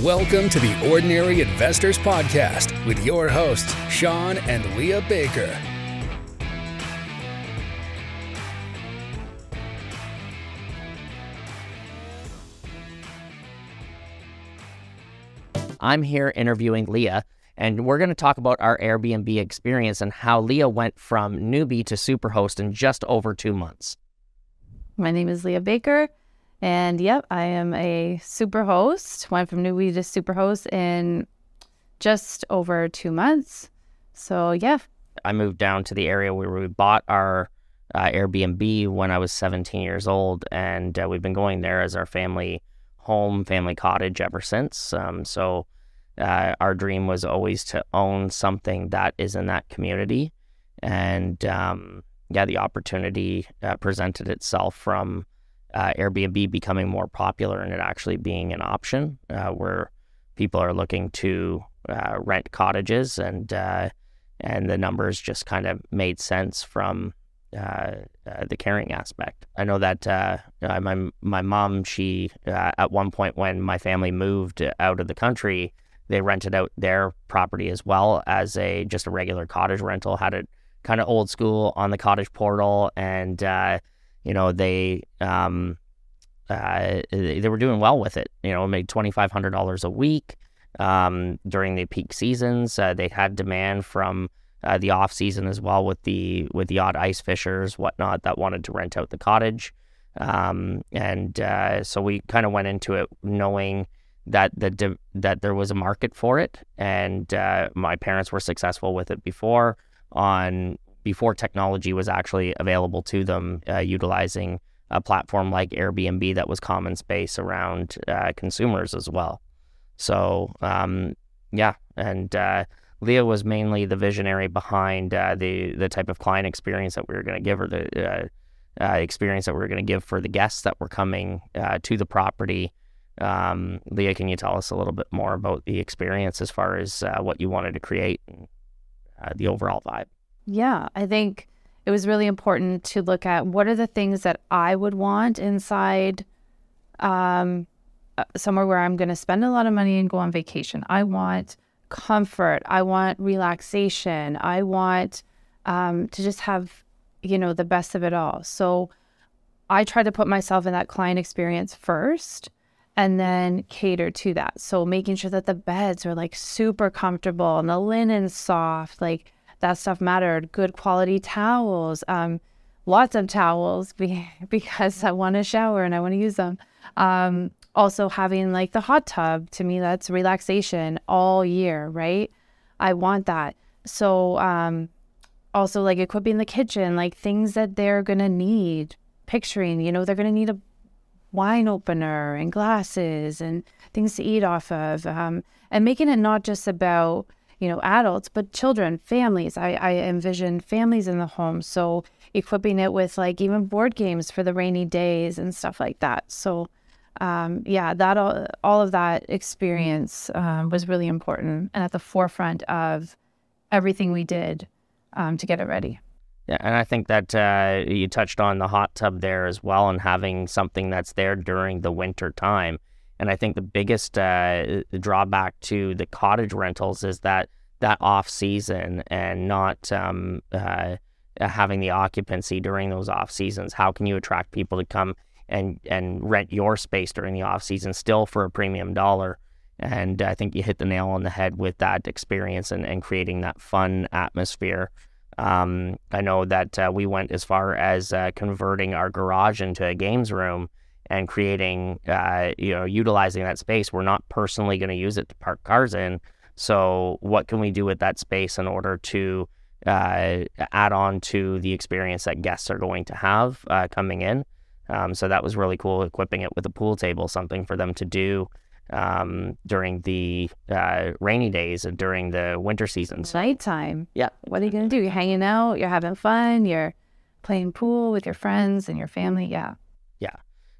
Welcome to the Ordinary Investors Podcast with your hosts, Sean and Leah Baker. I'm here interviewing Leah, and we're going to talk about our Airbnb experience and how Leah went from newbie to superhost in just over two months. My name is Leah Baker. And yep, I am a super host. Went from newbie to super host in just over two months. So yeah. I moved down to the area where we bought our uh, Airbnb when I was 17 years old, and uh, we've been going there as our family home, family cottage ever since. Um, so uh, our dream was always to own something that is in that community, and um, yeah, the opportunity uh, presented itself from uh, Airbnb becoming more popular and it actually being an option uh, where people are looking to uh, rent cottages and uh, and the numbers just kind of made sense from uh, uh, the caring aspect. I know that my my mom she at one point when my family moved out of the country they rented out their property as well as a just a regular cottage rental had it kind of old school on the cottage portal and you know they um, uh, they were doing well with it. You know, made twenty five hundred dollars a week um, during the peak seasons. Uh, they had demand from uh, the off season as well with the with the odd ice fishers whatnot that wanted to rent out the cottage. Um, and uh, so we kind of went into it knowing that the that there was a market for it, and uh, my parents were successful with it before on before technology was actually available to them, uh, utilizing a platform like Airbnb that was common space around uh, consumers as well. So um, yeah, and uh, Leah was mainly the visionary behind uh, the the type of client experience that we were going to give, or the uh, uh, experience that we were going to give for the guests that were coming to the property. Um, Leah, can you tell us a little bit more about the experience as far as what you wanted to create and the overall vibe? Yeah, I think it was really important to look at what are the things that I would want inside um, uh, somewhere where I'm going to spend a lot of money and go on vacation. I want comfort. I want relaxation. I want um, to just have, you know, the best of it all. So I try to put myself in that client experience first and then cater to that. So making sure that the beds are like super comfortable and the linen's soft, like that stuff mattered. Good quality towels, um, lots of towels be- because I want to shower and I want to use them. Um, also, having like the hot tub to me, that's relaxation all year, right? I want that. So, um, also like equipping the kitchen, like things that they're gonna need. Picturing, you know, they're gonna need a wine opener and glasses and things to eat off of, um, and making it not just about you know, adults, but children, families. I, I envision families in the home. So equipping it with like even board games for the rainy days and stuff like that. So, um, yeah, that all, all of that experience um, was really important and at the forefront of everything we did um, to get it ready. Yeah, and I think that uh, you touched on the hot tub there as well, and having something that's there during the winter time. And I think the biggest uh, drawback to the cottage rentals is that that off season and not um, uh, having the occupancy during those off seasons. How can you attract people to come and and rent your space during the off season still for a premium dollar? And I think you hit the nail on the head with that experience and, and creating that fun atmosphere. Um, I know that uh, we went as far as uh, converting our garage into a games room and creating, uh, you know, utilizing that space. We're not personally going to use it to park cars in. So, what can we do with that space in order to uh, add on to the experience that guests are going to have uh, coming in? Um, so that was really cool, equipping it with a pool table, something for them to do um, during the uh, rainy days and during the winter seasons. Nighttime. Yeah. What are you going to do? You're hanging out, you're having fun, you're playing pool with your friends and your family. Yeah.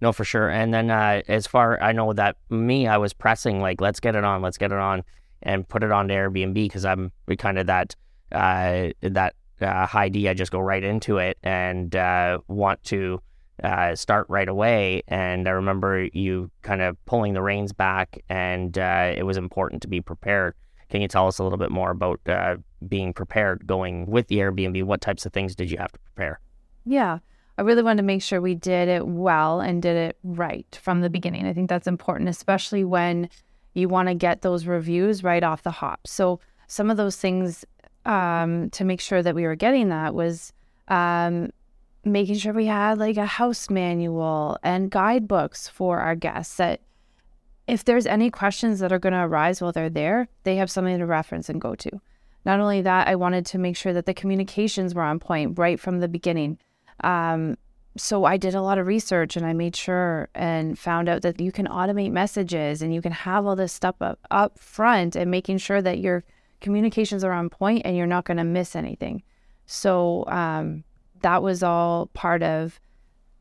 No, for sure. And then uh, as far I know that me, I was pressing like, let's get it on, let's get it on, and put it on Airbnb because I'm kind of that uh, that uh, high D. I just go right into it and uh, want to uh, start right away. And I remember you kind of pulling the reins back, and uh, it was important to be prepared. Can you tell us a little bit more about being prepared going with the Airbnb? What types of things did you have to prepare? Yeah. I really wanted to make sure we did it well and did it right from the beginning. I think that's important, especially when you want to get those reviews right off the hop. So, some of those things um, to make sure that we were getting that was um, making sure we had like a house manual and guidebooks for our guests that if there's any questions that are going to arise while they're there, they have something to reference and go to. Not only that, I wanted to make sure that the communications were on point right from the beginning. Um, so I did a lot of research and I made sure and found out that you can automate messages and you can have all this stuff up, up front and making sure that your communications are on point and you're not going to miss anything. So um, that was all part of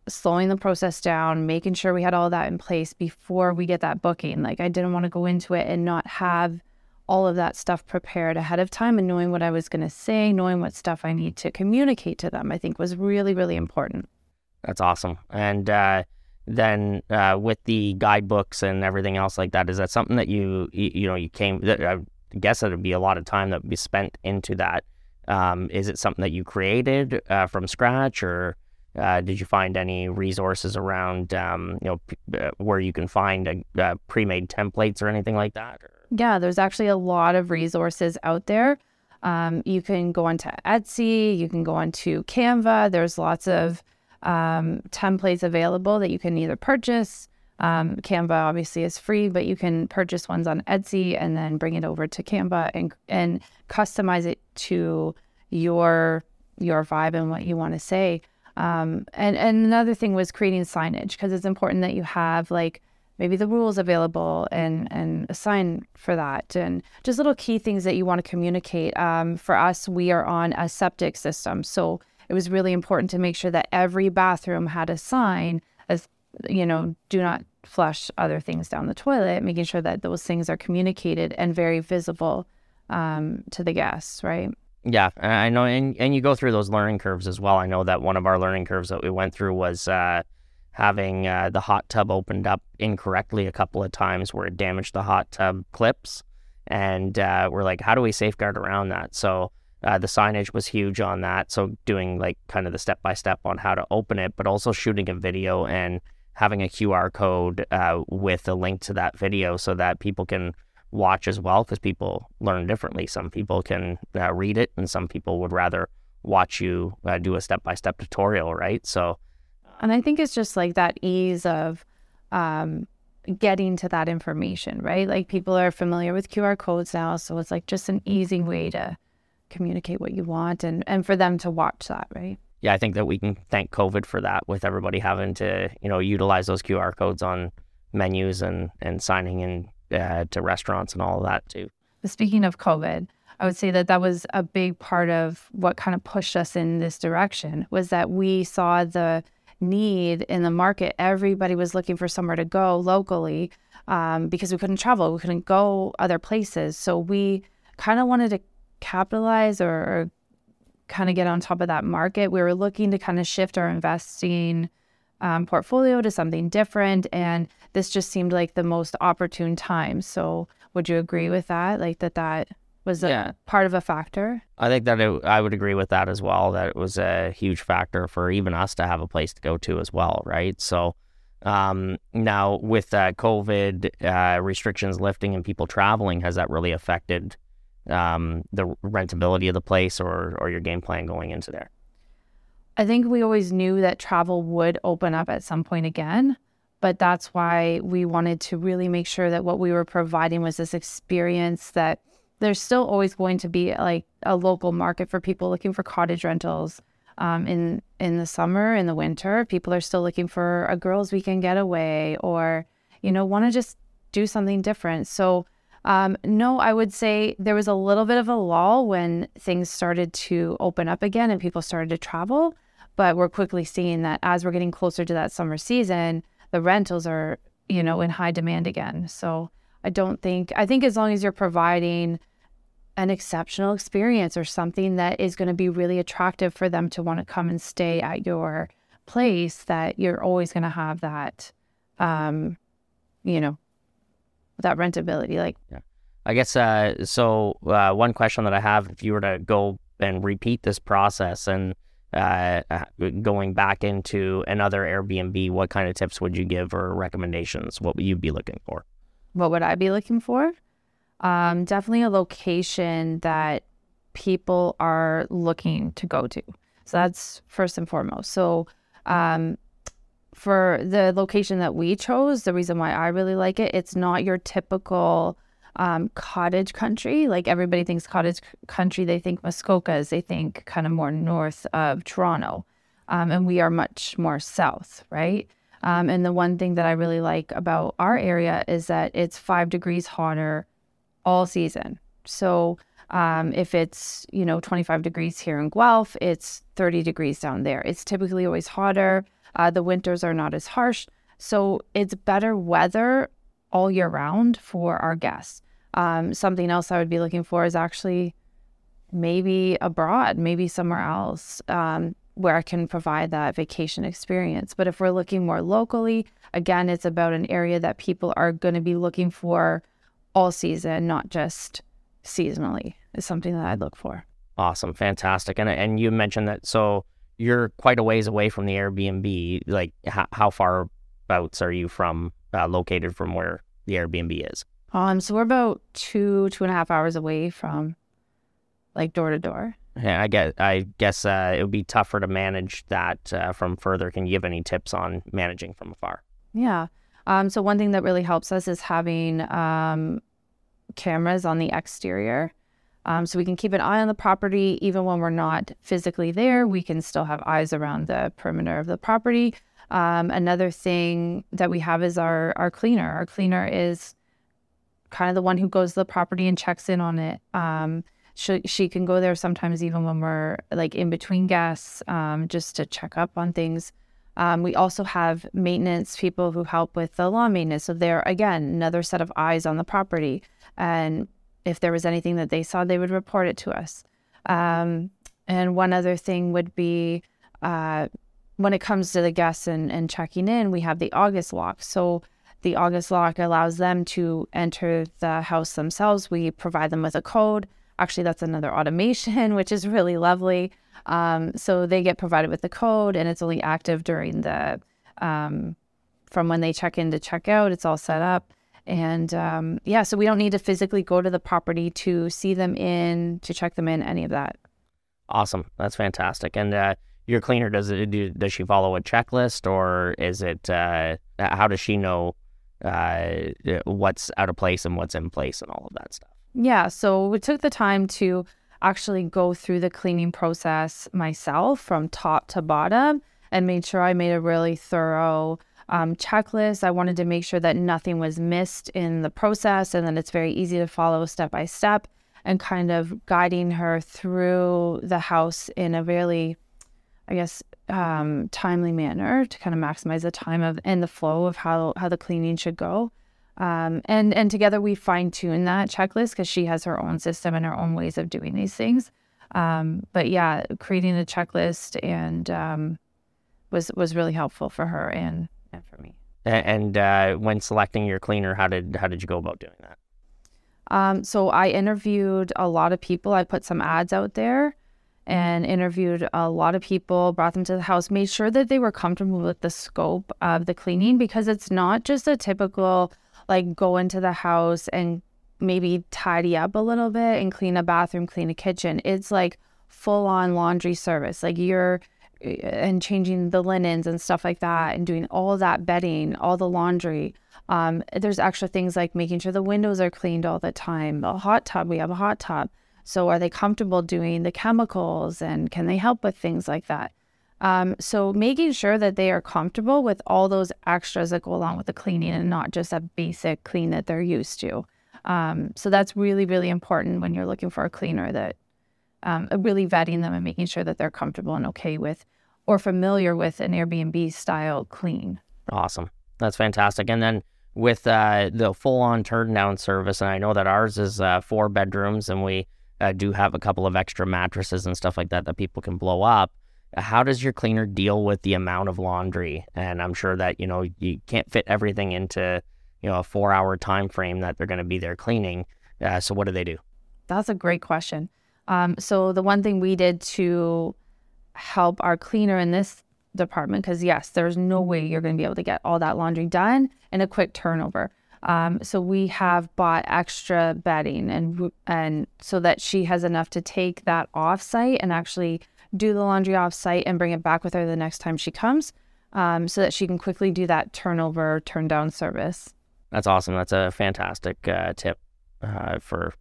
slowing the process down, making sure we had all that in place before we get that booking. Like I didn't want to go into it and not have all of that stuff prepared ahead of time and knowing what I was going to say, knowing what stuff I need to communicate to them, I think was really, really important. That's awesome. And uh, then uh, with the guidebooks and everything else like that, is that something that you, you, you know, you came, I guess it would be a lot of time that would be spent into that. Um, is it something that you created uh, from scratch or uh, did you find any resources around, um, you know, p- uh, where you can find uh, pre-made templates or anything like that? Or? Yeah, there's actually a lot of resources out there. Um, you can go onto Etsy, you can go onto Canva. There's lots of um, templates available that you can either purchase. Um, Canva obviously is free, but you can purchase ones on Etsy and then bring it over to Canva and and customize it to your your vibe and what you want to say. Um, and and another thing was creating signage because it's important that you have like maybe the rules available and and a sign for that and just little key things that you want to communicate. Um, for us, we are on a septic system, so it was really important to make sure that every bathroom had a sign as you know, do not flush other things down the toilet, making sure that those things are communicated and very visible um, to the guests, right? Yeah, I know, and and you go through those learning curves as well. I know that one of our learning curves that we went through was uh, having uh, the hot tub opened up incorrectly a couple of times, where it damaged the hot tub clips, and uh, we're like, how do we safeguard around that? So uh, the signage was huge on that. So doing like kind of the step by step on how to open it, but also shooting a video and having a QR code uh, with a link to that video so that people can watch as well because people learn differently. Some people can uh, read it, and some people would rather watch you uh, do a step by step tutorial, right? So, and I think it's just like that ease of um, getting to that information, right? Like people are familiar with QR codes now, so it's like just an easy way to communicate what you want and and for them to watch that, right? Yeah, I think that we can thank COVID for that, with everybody having to you know utilize those QR codes on menus and and signing in uh, to restaurants and all of that too. Speaking of COVID, I would say that that was a big part of what kind of pushed us in this direction was that we saw the need in the market. Everybody was looking for somewhere to go locally um, because we couldn't travel, we couldn't go other places. So we kind of wanted to capitalize or, or kind of get on top of that market. We were looking to kind of shift our investing um, portfolio to something different. And this just seemed like the most opportune time. So, would you agree with that? Like that that was a yeah. part of a factor? I think that it, I would agree with that as well. That it was a huge factor for even us to have a place to go to as well, right? So. Um, now, with uh, COVID uh, restrictions lifting and people traveling, has that really affected um, the rentability of the place or, or your game plan going into there? I think we always knew that travel would open up at some point again, but that's why we wanted to really make sure that what we were providing was this experience that there's still always going to be like a local market for people looking for cottage rentals um, in in the summer in the winter people are still looking for a girls weekend getaway or you know want to just do something different so um, no, I would say there was a little bit of a lull when things started to open up again and people started to travel. But we're quickly seeing that as we're getting closer to that summer season, the rentals are, you know, in high demand again. So I don't think, I think as long as you're providing an exceptional experience or something that is going to be really attractive for them to want to come and stay at your place that you're always going to have that, um, you know, that rentability. Like, yeah. I guess uh, so. Uh, one question that I have: if you were to go and repeat this process and uh, uh, going back into another Airbnb, what kind of tips would you give or recommendations? What would you be looking for? What would I be looking for? Um, definitely a location that people are looking to go to. So that's first and foremost. So um, for the location that we chose, the reason why I really like it, it's not your typical um, cottage country. Like everybody thinks cottage country, they think Muskokas, they think kind of more north of Toronto. Um, and we are much more south, right? Um, and the one thing that I really like about our area is that it's five degrees hotter all season. So um, if it's, you know, 25 degrees here in Guelph, it's 30 degrees down there. It's typically always hotter. Uh, the winters are not as harsh. So it's better weather all year round for our guests. Um, something else I would be looking for is actually maybe abroad, maybe somewhere else um, where I can provide that vacation experience. But if we're looking more locally, again, it's about an area that people are going to be looking for all season, not just seasonally, is something that I'd look for. Awesome, fantastic. And and you mentioned that so you're quite a ways away from the Airbnb. Like, how, how far abouts are you from uh, located from where the Airbnb is? Um, so we're about two, two and a half hours away from like door to door. Yeah, I guess I guess uh, it would be tougher to manage that uh, from further. Can you give any tips on managing from afar? Yeah. Um, so one thing that really helps us is having um, cameras on the exterior. Um, so we can keep an eye on the property even when we're not physically there. We can still have eyes around the perimeter of the property. Um, another thing that we have is our our cleaner. Our cleaner is kind of the one who goes to the property and checks in on it. She, she can go there sometimes even when we're like in between guests um, just to check up on things. Um, we also have maintenance people who help with the lawn maintenance. So they're, again, another set of eyes on the property. And if there was anything that they saw, they would report it to us. Um, and one other thing would be uh, when it comes to the guests and, and checking in, we have the August lock. So the August lock allows them to enter the house themselves. We provide them with a code. Actually, that's another automation, which is really lovely. Um, so they get provided with the code, and it's only active during the um, from when they check in to check out. It's all set up, and um, yeah, so we don't need to physically go to the property to see them in, to check them in, any of that. Awesome, that's fantastic. And uh, your cleaner does it? Do, does she follow a checklist, or is it? Uh, how does she know uh, what's out of place and what's in place and all of that stuff. Yeah. So we took the time to actually go through the cleaning process myself from top to bottom and made sure I made a really thorough um, checklist. I wanted to make sure that nothing was missed in the process and that it's very easy to follow step by step and kind of guiding her through the house in a really I guess, um, timely manner to kind of maximize the time of and the flow of how how the cleaning should go. Um, and and together we fine tune that checklist because she has her own system and her own ways of doing these things. Um, but yeah, creating the checklist and um, was was really helpful for her and and for me. And uh, when selecting your cleaner, how did how did you go about doing that? Um, so I interviewed a lot of people. I put some ads out there and interviewed a lot of people, brought them to the house, made sure that they were comfortable with the scope of the cleaning because it's not just a typical like go into the house and maybe tidy up a little bit and clean a bathroom, clean a kitchen. It's like full on laundry service. Like you're eh, and changing the linens and stuff like that and doing all that bedding, all the laundry. Um, there's extra things like making sure the windows are cleaned all the time. A hot tub, we have a hot tub. So, are they comfortable doing the chemicals and can they help with things like that? Um, so, making sure that they are comfortable with all those extras that go along with the cleaning and not just a basic clean that they're used to. Um, so, that's really, really important when you're looking for a cleaner that um, really vetting them and making sure that they're comfortable and okay with or familiar with an Airbnb style clean. Awesome. That's fantastic. And then with uh, the full on turn down service, and I know that ours is uh, four bedrooms and we uh, do have a couple of extra mattresses and stuff like that that people can blow up. How does your cleaner deal with the amount of laundry? And I'm sure that you know you can't fit everything into you know a four hour time frame that they're going to be there cleaning. Uh, so what do they do? That's a great question. Um, so the one thing we did to help our cleaner in this department, because yes, there's no way you're going to be able to get all that laundry done in a quick turnover. Um, so we have bought extra bedding and and so that she has enough to take that off site and actually do the laundry off site and bring it back with her the next time she comes, um, so that she can quickly do that turnover turn down service. That's awesome. That's a fantastic uh, tip uh, for,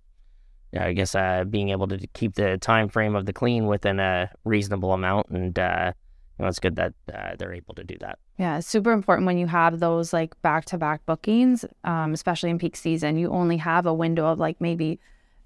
I guess, uh, being able to keep the time frame of the clean within a reasonable amount, and uh, you know, it's good that uh, they're able to do that. Yeah, it's super important when you have those like back to back bookings, um, especially in peak season. You only have a window of like maybe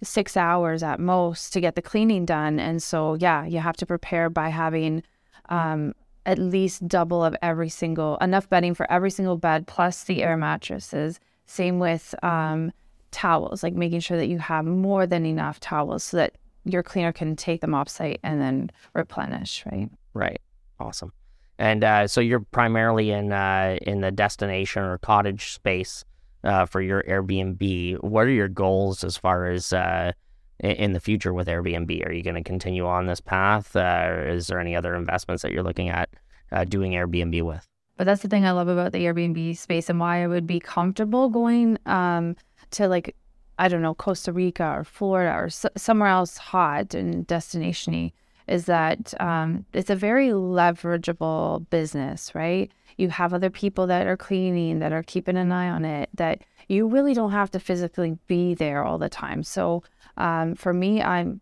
six hours at most to get the cleaning done. And so, yeah, you have to prepare by having um, at least double of every single, enough bedding for every single bed, plus the air mattresses. Same with um, towels, like making sure that you have more than enough towels so that your cleaner can take them off site and then replenish, right? Right. Awesome. And uh, so you're primarily in uh, in the destination or cottage space uh, for your Airbnb. What are your goals as far as uh, in the future with Airbnb? Are you going to continue on this path? Uh, is there any other investments that you're looking at uh, doing Airbnb with? But that's the thing I love about the Airbnb space and why I would be comfortable going um, to like I don't know Costa Rica or Florida or s- somewhere else hot and destinationy is that um, it's a very leverageable business, right? You have other people that are cleaning, that are keeping an eye on it, that you really don't have to physically be there all the time. So um, for me, I'm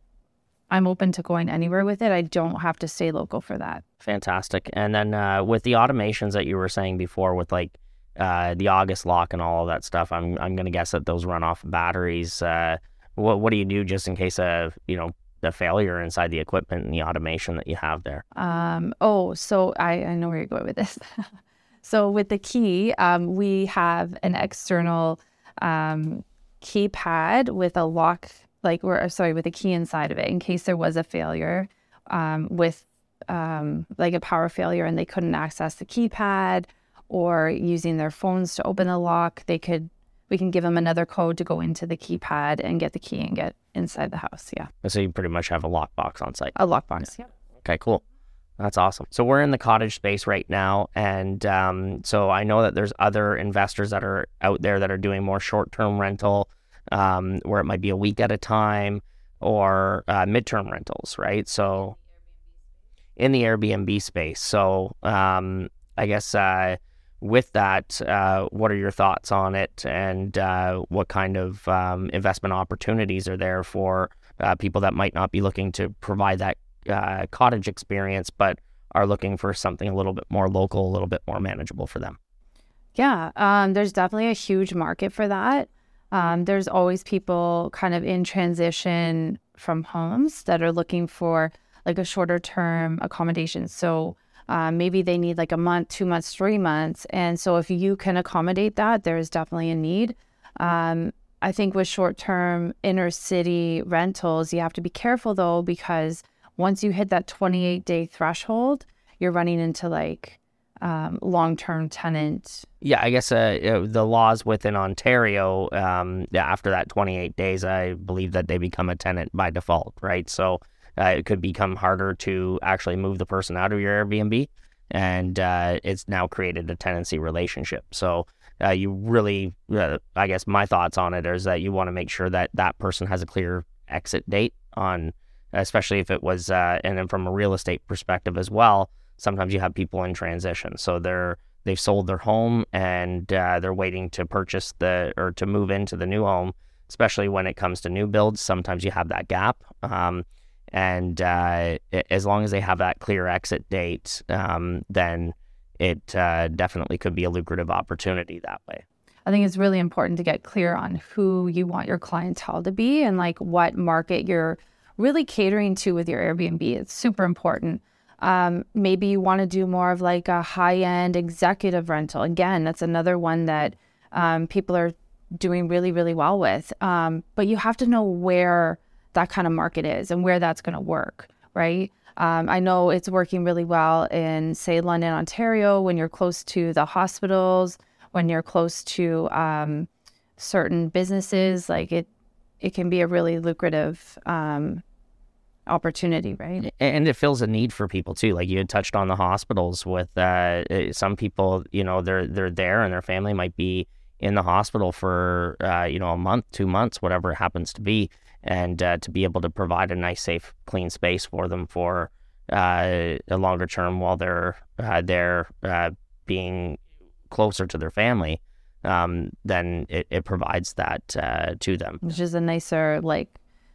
I'm open to going anywhere with it. I don't have to stay local for that. Fantastic. And then uh, with the automations that you were saying before, with like uh, the August lock and all of that stuff, I'm I'm gonna guess that those run off batteries. Uh, what what do you do just in case of you know the failure inside the equipment and the automation that you have there? Um, oh, so I, I know where you're going with this. so with the key, um, we have an external um, keypad with a lock, like we're sorry, with a key inside of it in case there was a failure um, with um, like a power failure and they couldn't access the keypad or using their phones to open the lock, they could we can give them another code to go into the keypad and get the key and get inside the house. Yeah. So you pretty much have a lockbox on site. A lockbox. Yeah. yeah. Okay, cool. That's awesome. So we're in the cottage space right now, and um, so I know that there's other investors that are out there that are doing more short-term rental, um, where it might be a week at a time, or uh, midterm rentals, right? So in the Airbnb space. So um, I guess uh, with that, uh, what are your thoughts on it, and uh, what kind of um, investment opportunities are there for uh, people that might not be looking to provide that uh, cottage experience, but are looking for something a little bit more local, a little bit more manageable for them? Yeah, um, there's definitely a huge market for that. Um, there's always people kind of in transition from homes that are looking for like a shorter term accommodation. So um, maybe they need like a month, two months, three months. And so if you can accommodate that, there is definitely a need. Um, I think with short term inner city rentals, you have to be careful though, because once you hit that 28 day threshold, you're running into like um, long term tenant. Yeah, I guess uh, the laws within Ontario, um, after that 28 days, I believe that they become a tenant by default, right? So uh, it could become harder to actually move the person out of your Airbnb, and uh, it's now created a tenancy relationship. So uh, you really, uh, I guess my thoughts on it is that you want to make sure that that person has a clear exit date on, especially if it was, uh, and then from a real estate perspective as well. Sometimes you have people in transition, so they're they've sold their home and uh, they're waiting to purchase the or to move into the new home. Especially when it comes to new builds, sometimes you have that gap. Um, and uh, as long as they have that clear exit date, um, then it uh, definitely could be a lucrative opportunity that way. I think it's really important to get clear on who you want your clientele to be and like what market you're really catering to with your Airbnb. It's super important. Um, maybe you want to do more of like a high end executive rental. Again, that's another one that um, people are doing really, really well with. Um, but you have to know where that kind of market is and where that's going to work, right? Um, I know it's working really well in, say, London, Ontario, when you're close to the hospitals, when you're close to um, certain businesses. Like it, it can be a really lucrative um, opportunity, right? And it fills a need for people too. Like you had touched on the hospitals with uh, eh, some people, you know, they're they're there and their family might be in the hospital for uh, you know a month, two months, whatever it happens to be, and uh, to be able to provide a nice, safe, clean space for them for uh, a longer term while they're uh, there uh, being closer to their family, um, then it, it provides that to them, which is a nicer like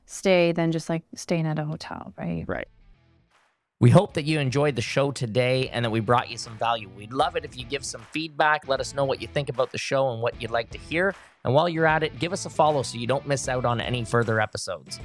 stay than just like staying at a hotel, right? Right. We hope that you enjoyed the show today and that we brought you some value. We'd love it if you give some feedback. Let us know what you think about the show and what you'd like to hear. And while you're at it, give us a follow so you don't miss out on any further episodes.